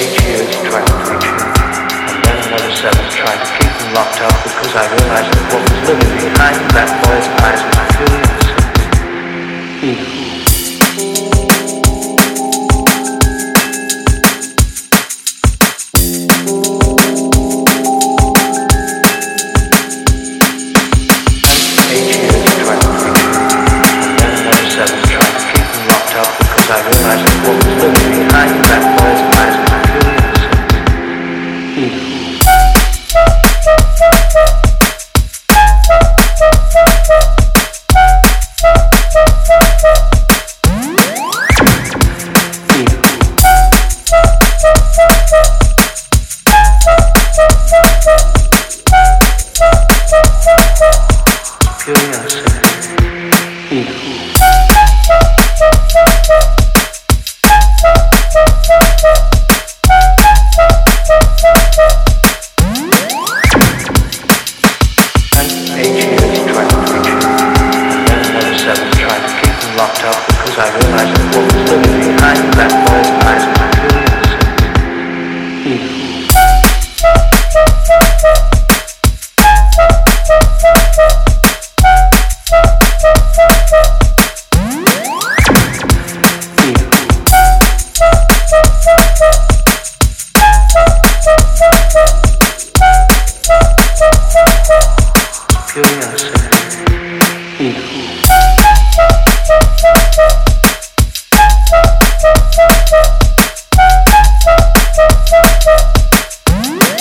eight years trying to reach him, and then another seven trying to keep him locked up because I realized that what was living behind that boy's eyes was purely innocent. locked up because I realized that what was living behind that boy's eyes was